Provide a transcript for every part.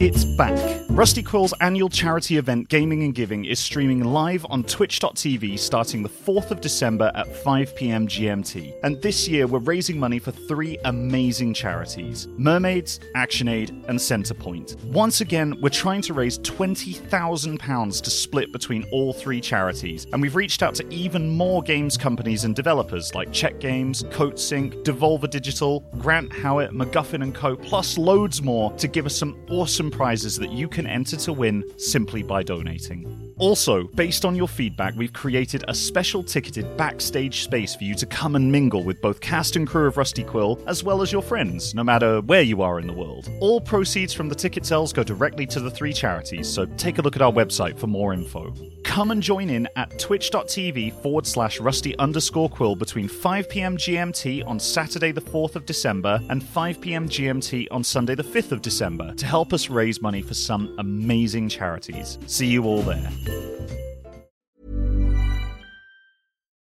It's back. Rusty Quill's annual charity event Gaming and Giving is streaming live on twitch.tv starting the 4th of December at 5pm GMT. And this year we're raising money for three amazing charities Mermaids, ActionAid, and Centrepoint. Once again, we're trying to raise £20,000 to split between all three charities, and we've reached out to even more games companies and developers like Check Games, CodeSync, Devolver Digital, Grant Howitt, MacGuffin & Co., plus loads more to give us some awesome prizes that you can enter to win simply by donating. Also, based on your feedback, we've created a special ticketed backstage space for you to come and mingle with both cast and crew of Rusty Quill, as well as your friends, no matter where you are in the world. All proceeds from the ticket sales go directly to the three charities, so take a look at our website for more info. Come and join in at twitch.tv forward slash rusty underscore quill between 5pm GMT on Saturday the 4th of December and 5pm GMT on Sunday the 5th of December to help us raise money for some amazing charities. See you all there.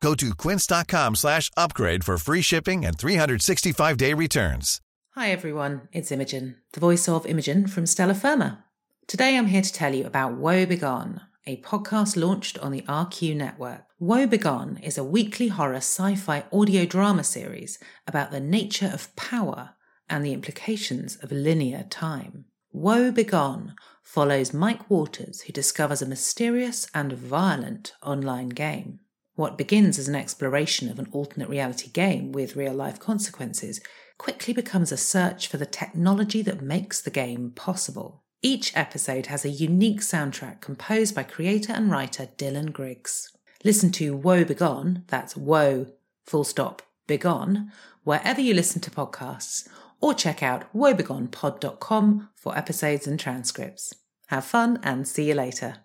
Go to quince.com slash upgrade for free shipping and 365-day returns. Hi everyone, it's Imogen, the voice of Imogen from Stellar Firma. Today I'm here to tell you about Woe Begone, a podcast launched on the RQ network. Woe Begone is a weekly horror sci fi audio drama series about the nature of power and the implications of linear time. Woe Begone follows Mike Waters, who discovers a mysterious and violent online game. What begins as an exploration of an alternate reality game with real life consequences quickly becomes a search for the technology that makes the game possible. Each episode has a unique soundtrack composed by creator and writer Dylan Griggs. Listen to Woe Begone, that's Woe, full stop, Begone, wherever you listen to podcasts, or check out woebegonepod.com for episodes and transcripts. Have fun and see you later.